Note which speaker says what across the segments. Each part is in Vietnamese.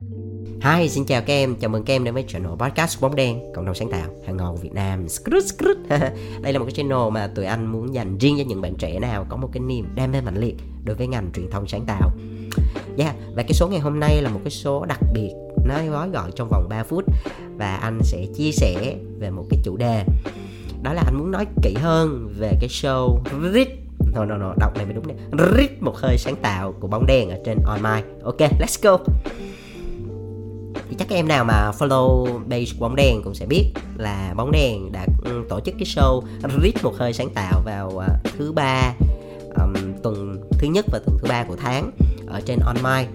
Speaker 1: Hi, xin chào các em, chào mừng các em đến với channel podcast bóng đen, cộng đồng sáng tạo hàng ngầu Việt Nam. Skrut, skrut. Đây là một cái channel mà tụi anh muốn dành riêng cho những bạn trẻ nào có một cái niềm đam mê mạnh liệt đối với ngành truyền thông sáng tạo. Yeah, và cái số ngày hôm nay là một cái số đặc biệt nó gói gọn trong vòng 3 phút và anh sẽ chia sẻ về một cái chủ đề đó là anh muốn nói kỹ hơn về cái show RIT no, no, no, đọc này mới đúng nè rít một hơi sáng tạo của bóng đèn ở trên online. Ok let's go chắc các em nào mà follow page bóng đèn cũng sẽ biết là bóng đèn đã ừ, tổ chức cái show rít một hơi sáng tạo vào à, thứ ba um, tuần thứ nhất và tuần thứ ba của tháng ở trên online.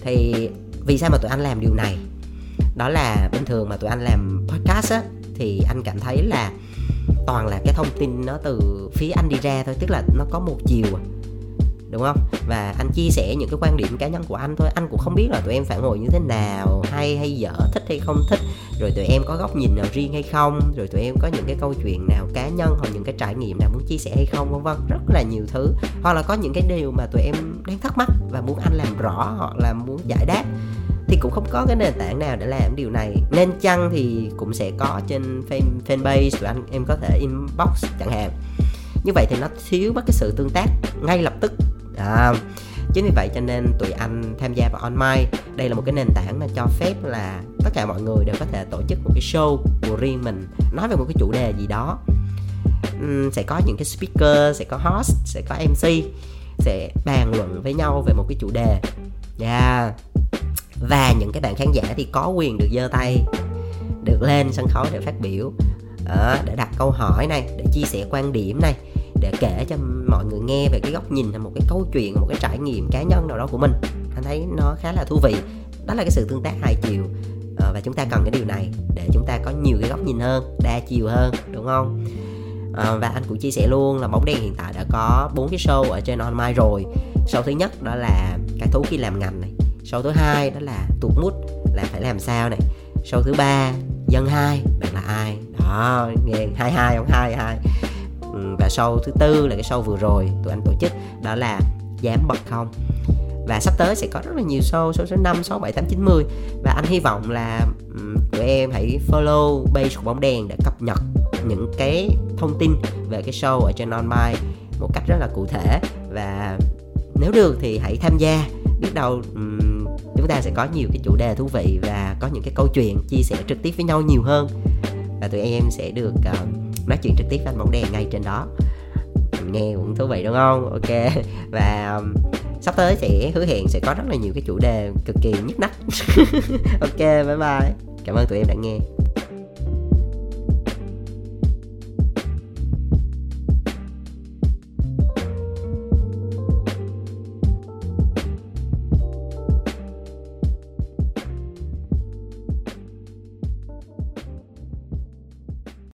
Speaker 1: Thì vì sao mà tụi anh làm điều này? Đó là bình thường mà tụi anh làm podcast á thì anh cảm thấy là toàn là cái thông tin nó từ phía anh đi ra thôi tức là nó có một chiều à đúng không? Và anh chia sẻ những cái quan điểm cá nhân của anh thôi. Anh cũng không biết là tụi em phản hồi như thế nào hay hay dở thích hay không thích. Rồi tụi em có góc nhìn nào riêng hay không? Rồi tụi em có những cái câu chuyện nào cá nhân hoặc những cái trải nghiệm nào muốn chia sẻ hay không vân vân. Rất là nhiều thứ. Hoặc là có những cái điều mà tụi em đang thắc mắc và muốn anh làm rõ hoặc là muốn giải đáp. Thì cũng không có cái nền tảng nào để làm điều này. Nên chăng thì cũng sẽ có trên fan, fanpage tụi anh em có thể inbox chẳng hạn. Như vậy thì nó thiếu mất cái sự tương tác ngay lập tức à, chính vì vậy cho nên tụi anh tham gia vào online. Đây là một cái nền tảng mà cho phép là tất cả mọi người đều có thể tổ chức một cái show của riêng mình nói về một cái chủ đề gì đó. Uhm, sẽ có những cái speaker sẽ có host sẽ có mc sẽ bàn luận với nhau về một cái chủ đề. Yeah và những cái bạn khán giả thì có quyền được giơ tay được lên sân khấu để phát biểu. À, để đặt câu hỏi này để chia sẻ quan điểm này để kể cho mọi người nghe về cái góc nhìn hay một cái câu chuyện một cái trải nghiệm cá nhân nào đó của mình. Anh thấy nó khá là thú vị. Đó là cái sự tương tác hai chiều. Ờ, và chúng ta cần cái điều này để chúng ta có nhiều cái góc nhìn hơn đa chiều hơn đúng không? À, và anh cũng chia sẻ luôn là bóng đèn hiện tại đã có bốn cái show ở trên online rồi. Show thứ nhất đó là cái thú khi làm ngành này. Show thứ hai đó là tụt mút là phải làm sao này. Show thứ ba dân hai bạn là ai? Đó nghe hai hai không hai hai và show thứ tư là cái show vừa rồi tụi anh tổ chức đó là dám bật không. Và sắp tới sẽ có rất là nhiều show số số 5, 6, 7, 8, 9, 10 và anh hy vọng là tụi em hãy follow page của bóng đèn để cập nhật những cái thông tin về cái show ở trên online một cách rất là cụ thể. Và nếu được thì hãy tham gia. Biết đâu um, chúng ta sẽ có nhiều cái chủ đề thú vị và có những cái câu chuyện chia sẻ trực tiếp với nhau nhiều hơn. Và tụi em sẽ được uh, nói chuyện trực tiếp với anh bóng đèn ngay trên đó. Nghe cũng thú vị đúng không? Ok. Và um, sắp tới sẽ hứa hẹn sẽ có rất là nhiều cái chủ đề cực kỳ nhức nách ok bye bye. Cảm ơn tụi em đã nghe.